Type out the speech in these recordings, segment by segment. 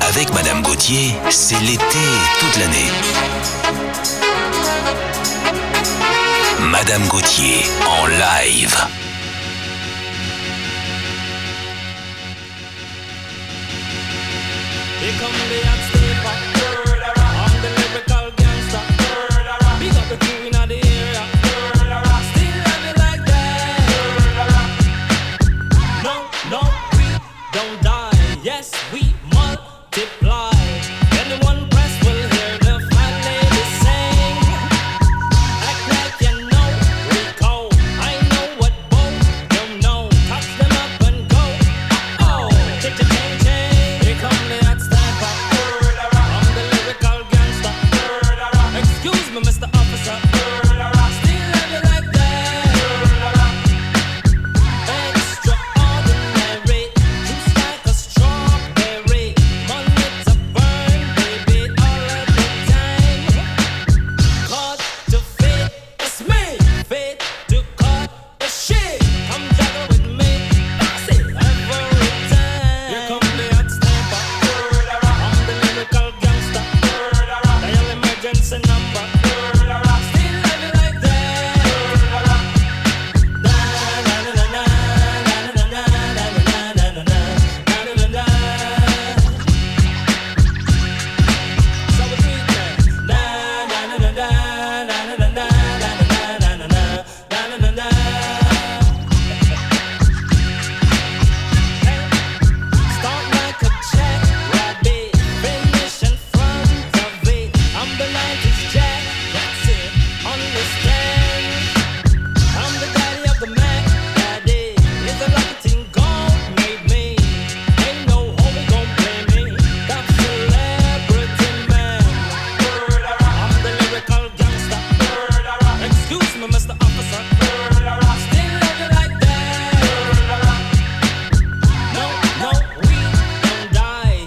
Avec Madame Gauthier, c'est l'été toute l'année. Madame Gauthier en live.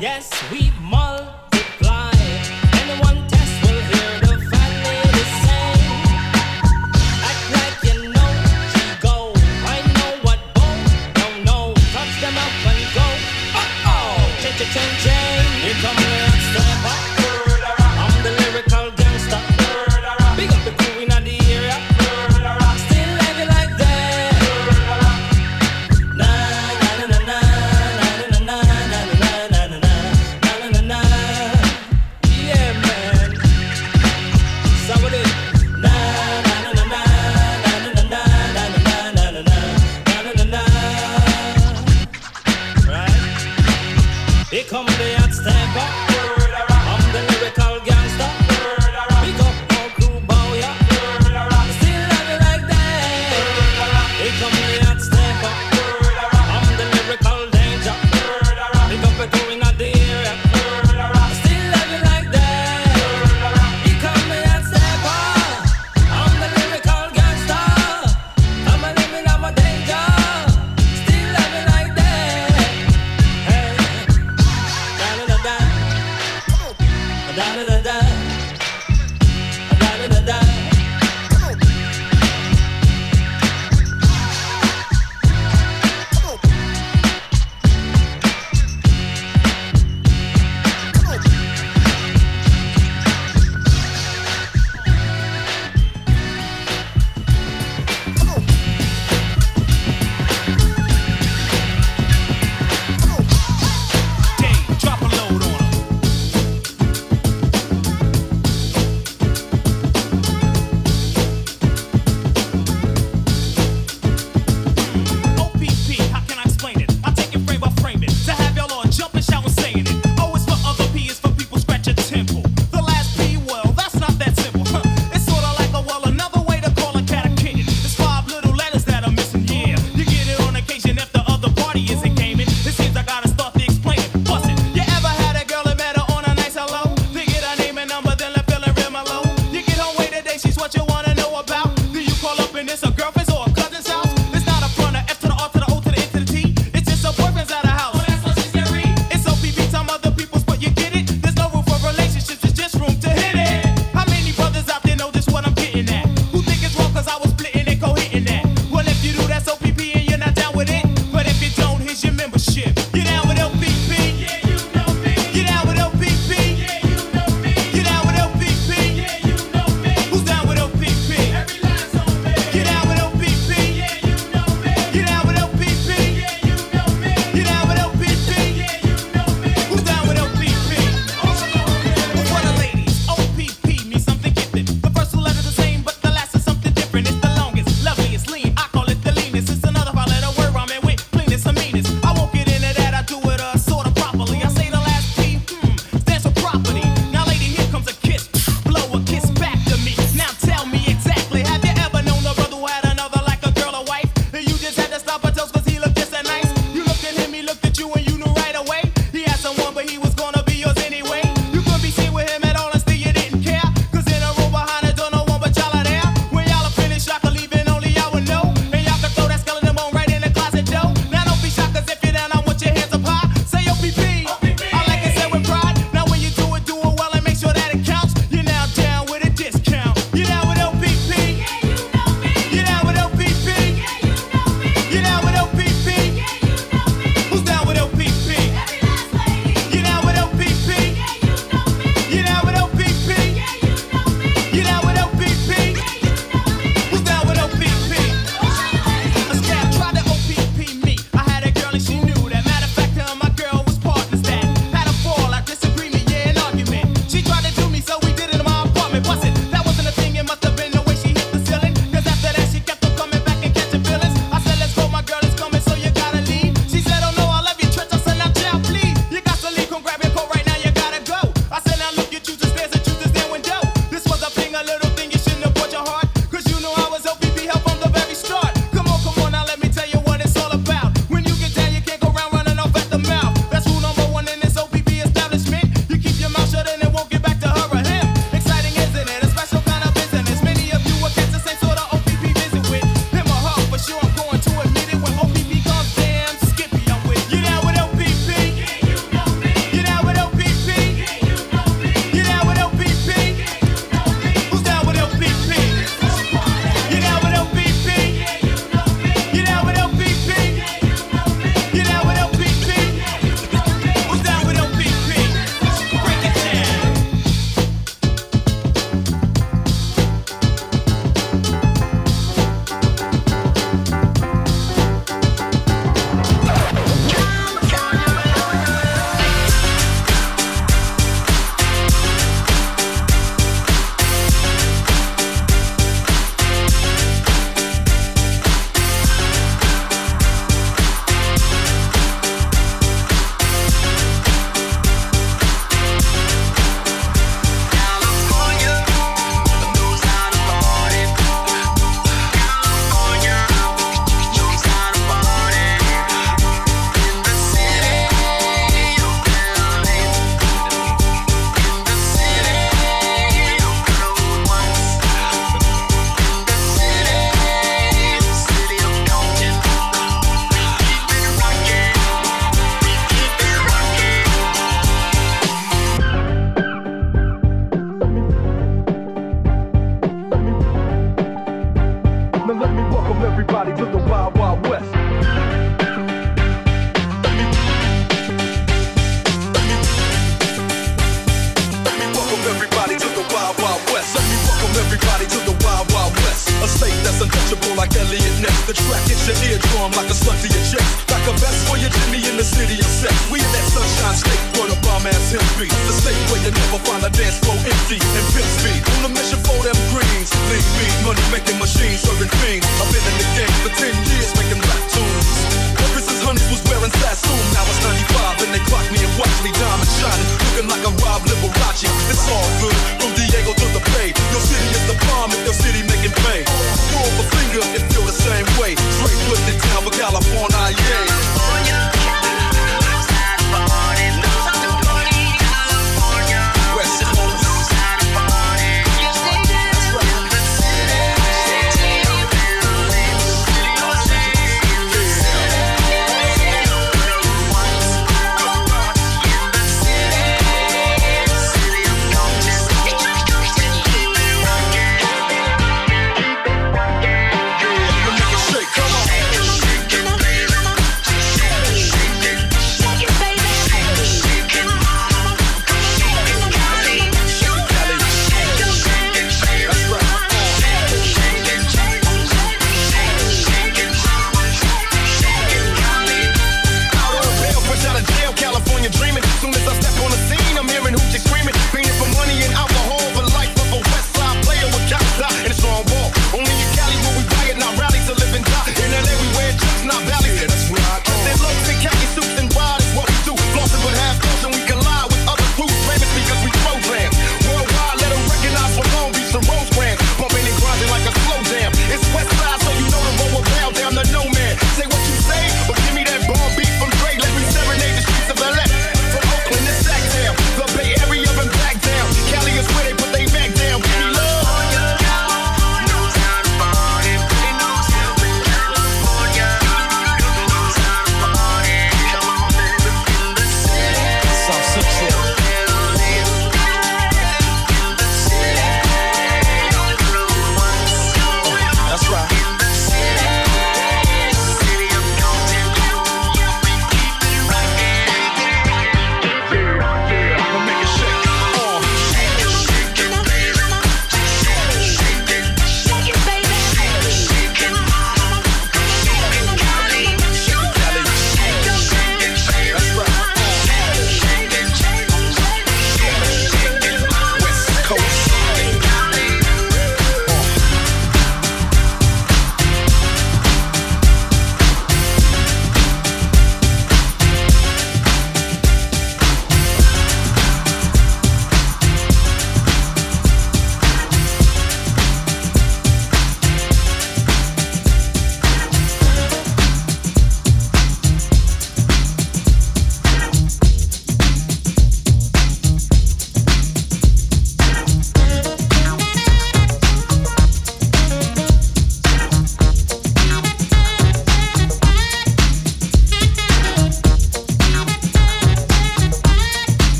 yes, we must.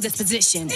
Disposition.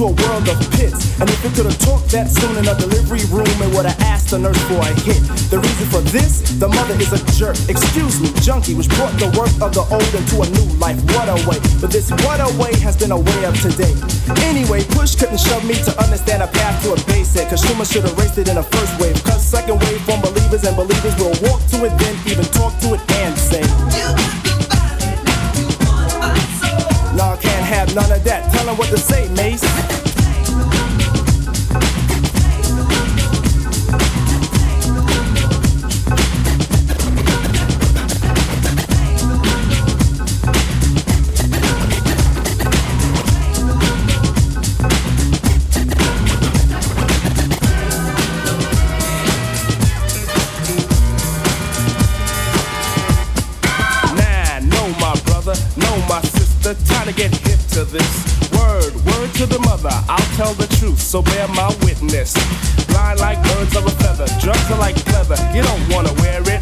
Into a world of pits. And if it could have talked that soon in a delivery room, it would have asked the nurse for a hit. The reason for this, the mother is a jerk. Excuse me, junkie, which brought the work of the old into a new life. What a way. But this what a way has been a way of today. Anyway, push couldn't shove me to understand a path to a basic. Cause Schumer should have raced it in a first wave. Cause second wave from believers and believers will walk to it, then even talk to it and say. None of that. Tell 'em what to say, Mace. Truth, so bear my witness. Blind like birds of a feather, drugs are like leather. You don't wanna wear it.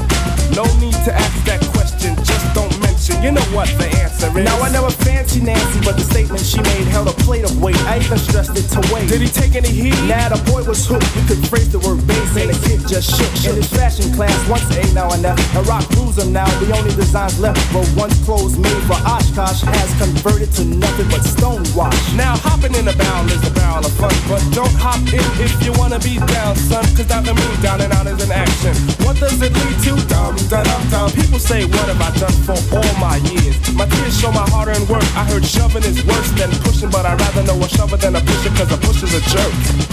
No need to ask that question, just don't mention. You know what the answer is. Now I never fancy Nancy, but the statement she made held a plate of weight. I even stressed it wait. Did he take any heat? Nah, the boy was hooked. You could phrase the word bass, and the kid just shook. In his fashion class, once A now and F, and rock rules him now. The only designs left were once clothes made for Oshkosh has converted to nothing but stonewash. Now hopping in a barrel is a barrel of fun, but don't hop in if you wanna be down, son. Cause down the moon, down and out is an action. What does it lead to? Dum da dum dum. People say, what have I done for all my years? My tears show my hard earned work. I heard shoving is worse than pushing, but I'd rather know a shover than a pusher, as I push and a jerk.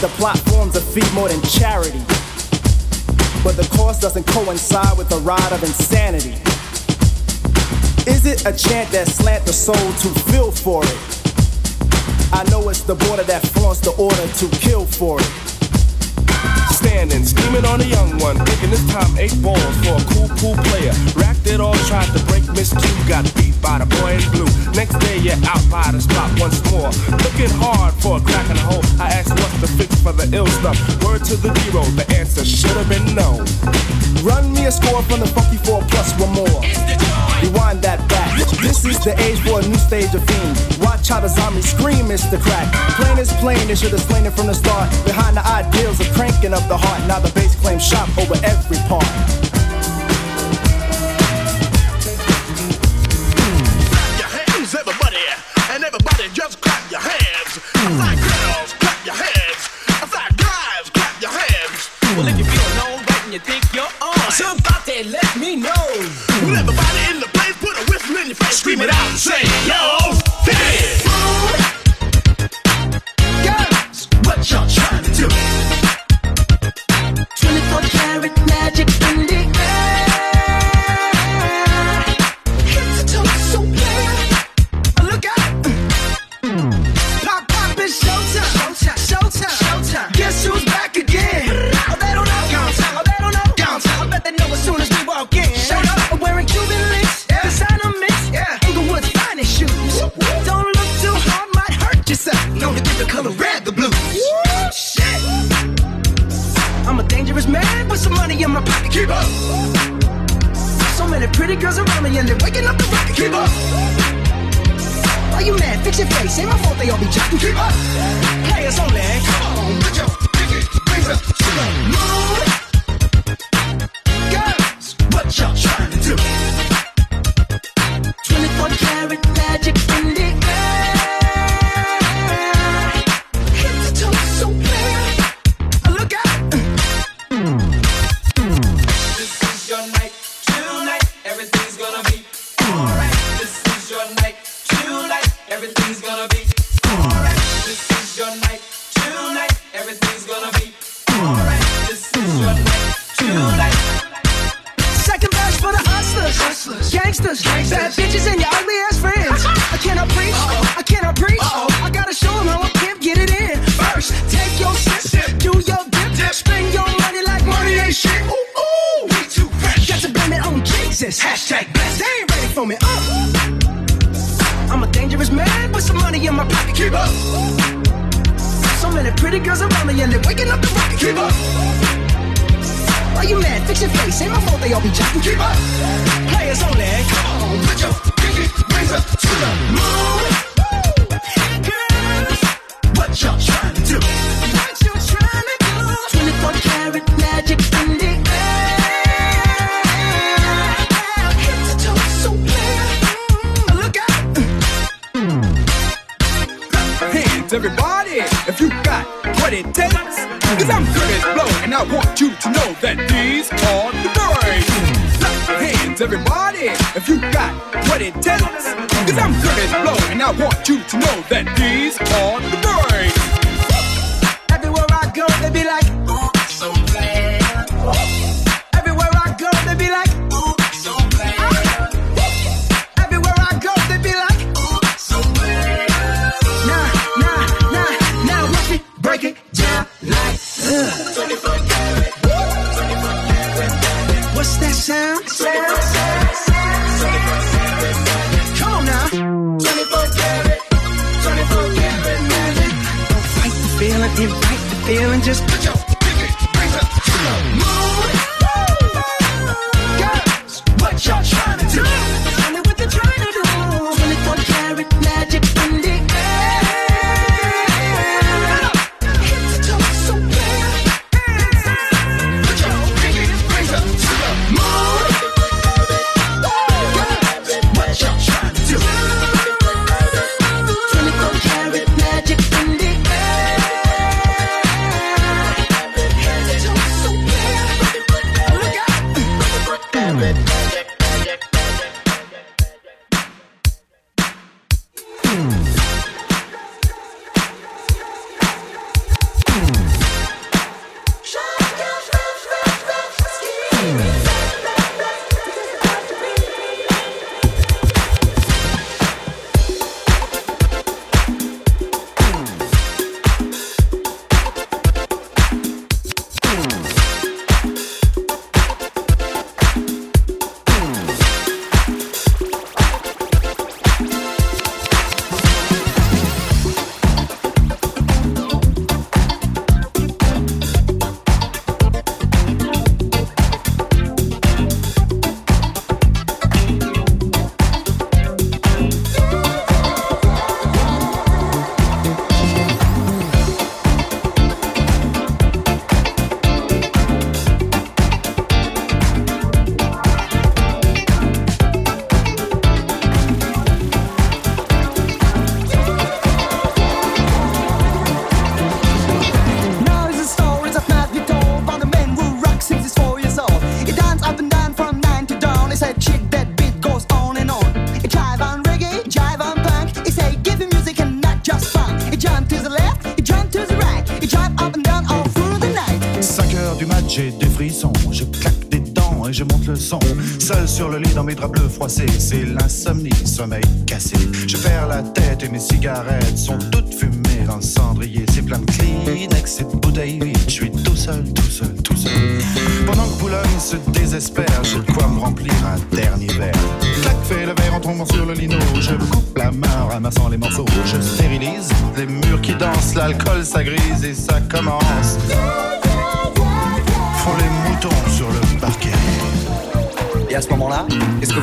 the platforms a feat more than charity. But the cost doesn't coincide with the ride of insanity. Is it a chant that slant the soul to feel for it? I know it's the border that flaunts the order to kill for it. Standing, scheming on a young one, thinking this time eight balls for a cool, cool player. Racked it all, tried to break Miss Q, got beat by the boy in blue. Next day, you're out by the spot once more. Looking hard for a crack in the hole. I asked what's the fix for the ill stuff. Word to the zero, the answer should have been no. Run me a score from the funky four plus one more. Rewind that back. This is the age for a new stage of fiend. Watch how the zombies scream, Mr. Crack. Plain is plain, they should have slain it from the start. Behind the ideals of cranking up the heart. Now the bass claims shop over every part. what it. Cause I'm good at blow, and I want you to know that these are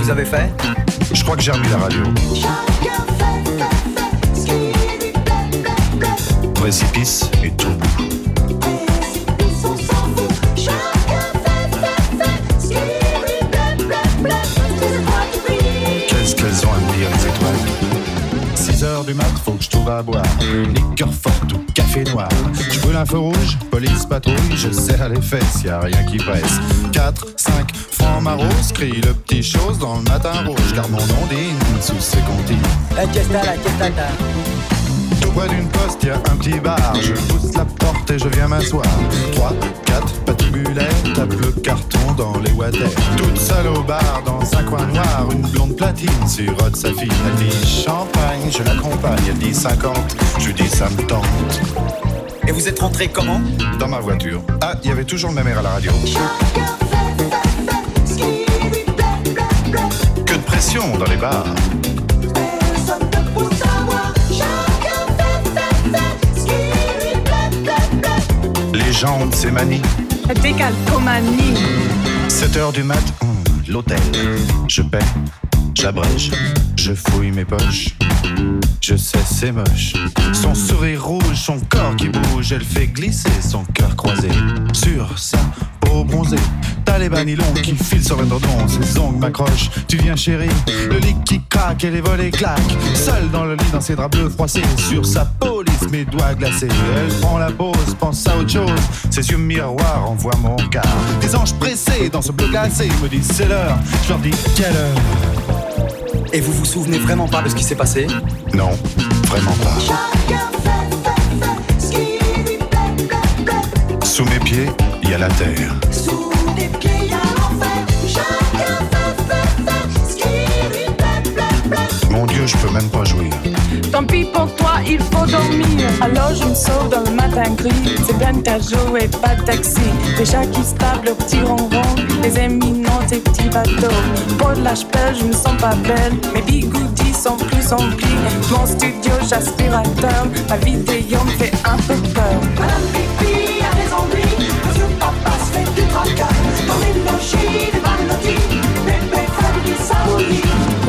avez fait Je crois que j'ai remis la radio. Précipice et tout. Qu'est-ce qu'elles ont à me dire, les étoiles 6 heures du mat, faut que je trouve à boire. Liqueur forte ou café noir. Je un feu rouge, police patrouille, je serre les fesses, y a rien qui presse. 4, 5, francs maros, crie le petit chose dans le matin rouge, car mon nom dîne sous ses comptines. Tout près d'une poste, y a un petit bar. Je pousse la porte et je viens m'asseoir. 3, 4, patibulaire, tape le carton dans les water. Toute seule au bar, dans un coin noir, une blonde platine sirote sa fille. Elle dit champagne, je l'accompagne. Elle dit 50, je lui dis ça me tente. Et vous êtes rentré comment? Dans ma voiture. Ah, il y avait toujours ma mère à la radio. Dans les bars. Les jambes, c'est manie. Décalcomanie. 7 heures du mat, l'hôtel. Je paie, j'abrège, je fouille mes poches. Je sais, c'est moche. Son sourire rouge, son corps qui bouge, elle fait glisser son cœur croisé sur sa T'as les banilons qui filent sur l'indordon, ses ongles m'accrochent. Tu viens, chérie, le lit qui craque et les volets claquent. Seule dans le lit, dans ses draps bleus froissés, sur sa police, mes doigts glacés. Elle prend la pause, pense à autre chose. Ses yeux miroirs envoient mon regard. Des anges pressés dans ce bleu glacé me disent c'est l'heure. Je leur dis quelle heure? Et vous vous souvenez vraiment pas de ce qui s'est passé? Non, vraiment pas. Sous mes pieds, a la terre. Mon Dieu, je peux même pas jouir. Tant pis pour toi, il faut dormir. Alors je me sauve dans le matin gris. C'est bien ta et pas de taxi. Des chats qui se tapent petit ronron. Les éminents, tes petits bateaux. Pour de pelle, je me sens pas belle. Mes bigoudis sont plus emplis. Mon studio, j'aspirateur. Ma vidéo me fait un peu peur. Pipi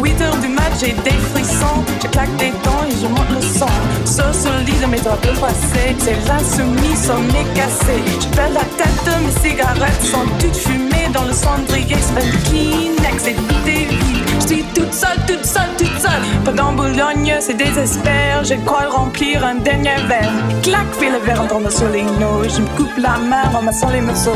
8 heures du match, j'ai des frissons. Je claque des dents et je monte le son. Sur ce lit de mes bleus froissés, c'est l'insoumise, son nez cassé. Je perds la tête, mes cigarettes sont toutes fumées dans le cendrier. C'est un Kleenex et est vide. Je suis toute seule, toute seule, toute seule. Pendant Boulogne, c'est désespère. Je crois remplir un dernier verre. Clac, fais le verre en tombant sur les. Je me coupe la main en ramassant les morceaux.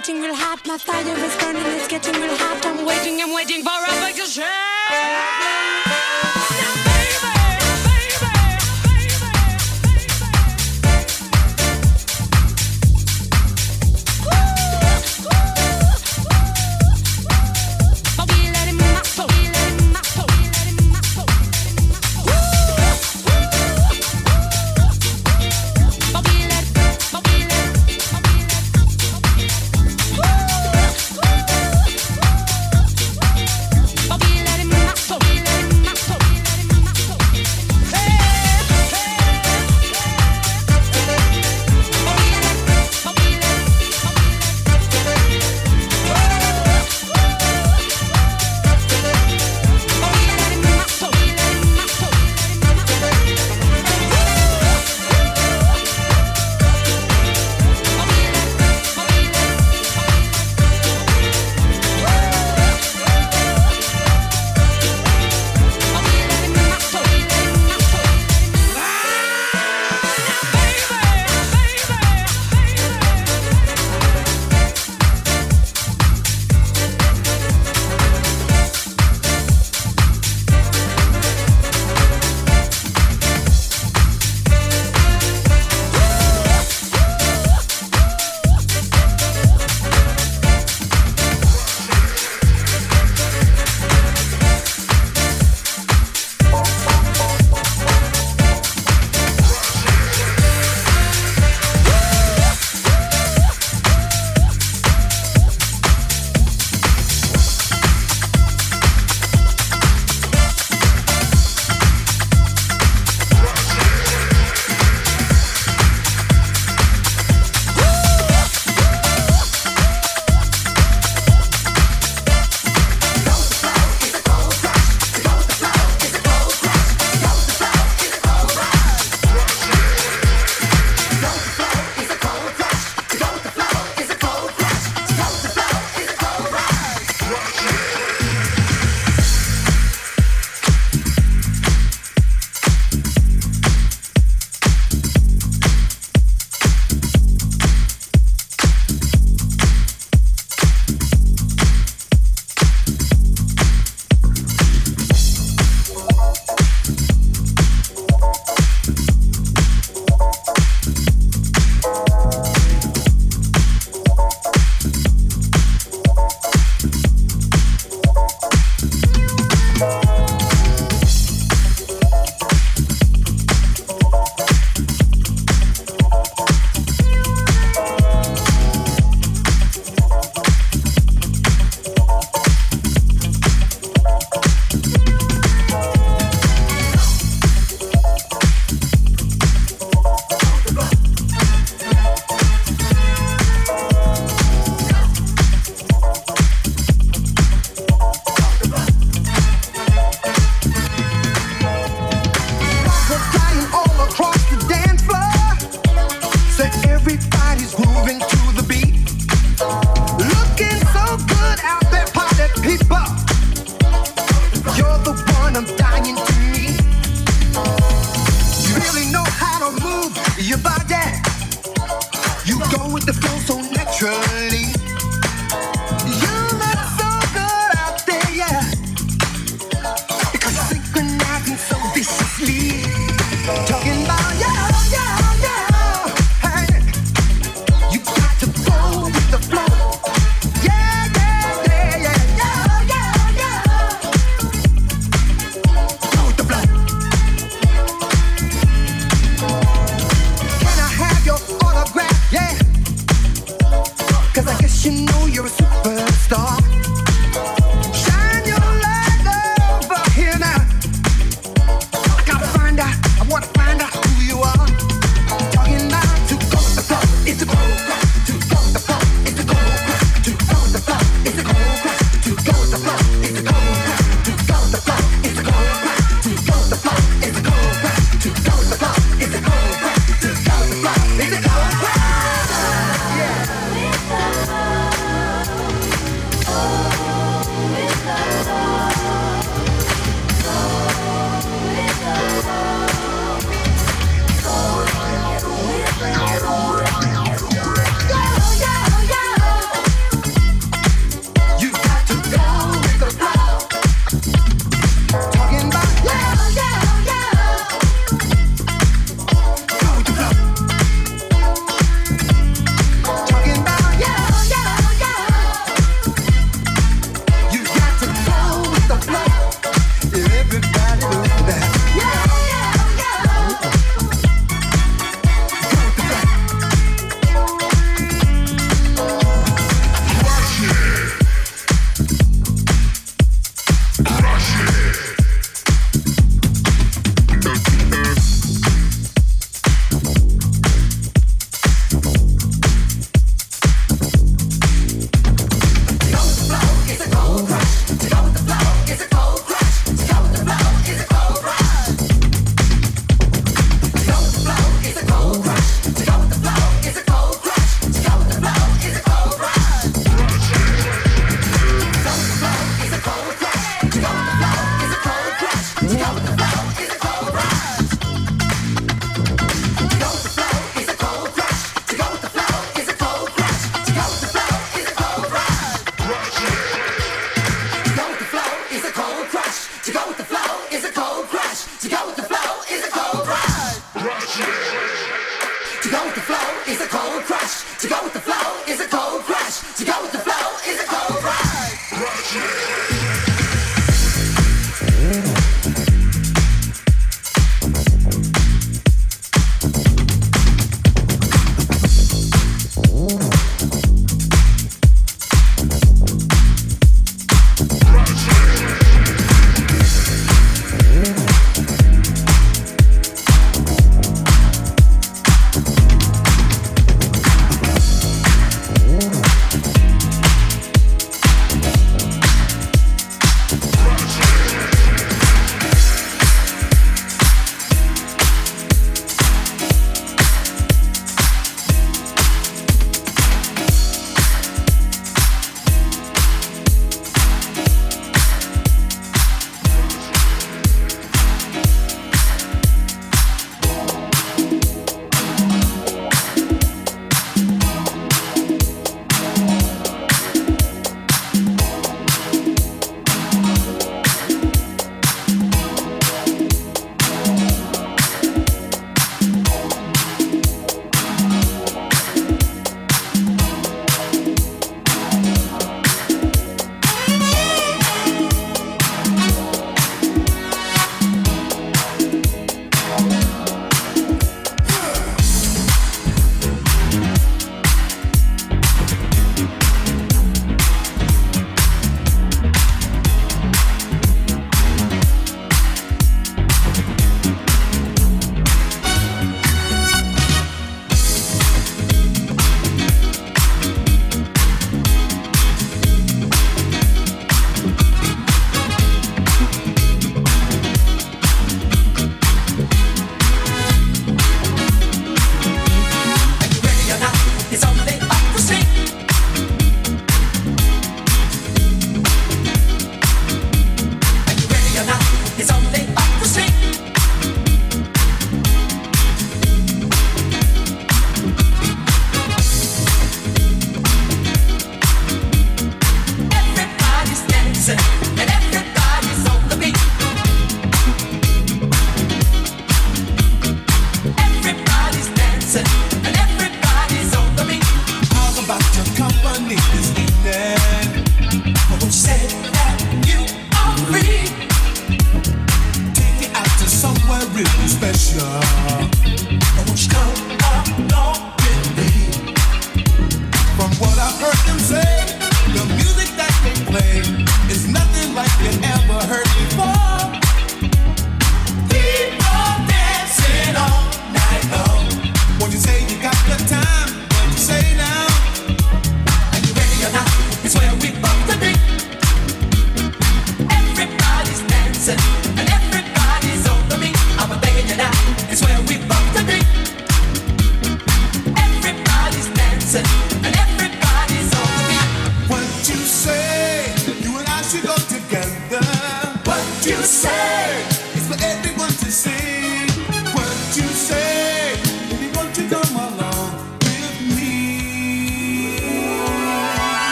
Getting real hot. My fire is burning, it's getting real hot. I'm waiting, I'm waiting for a. Bobby,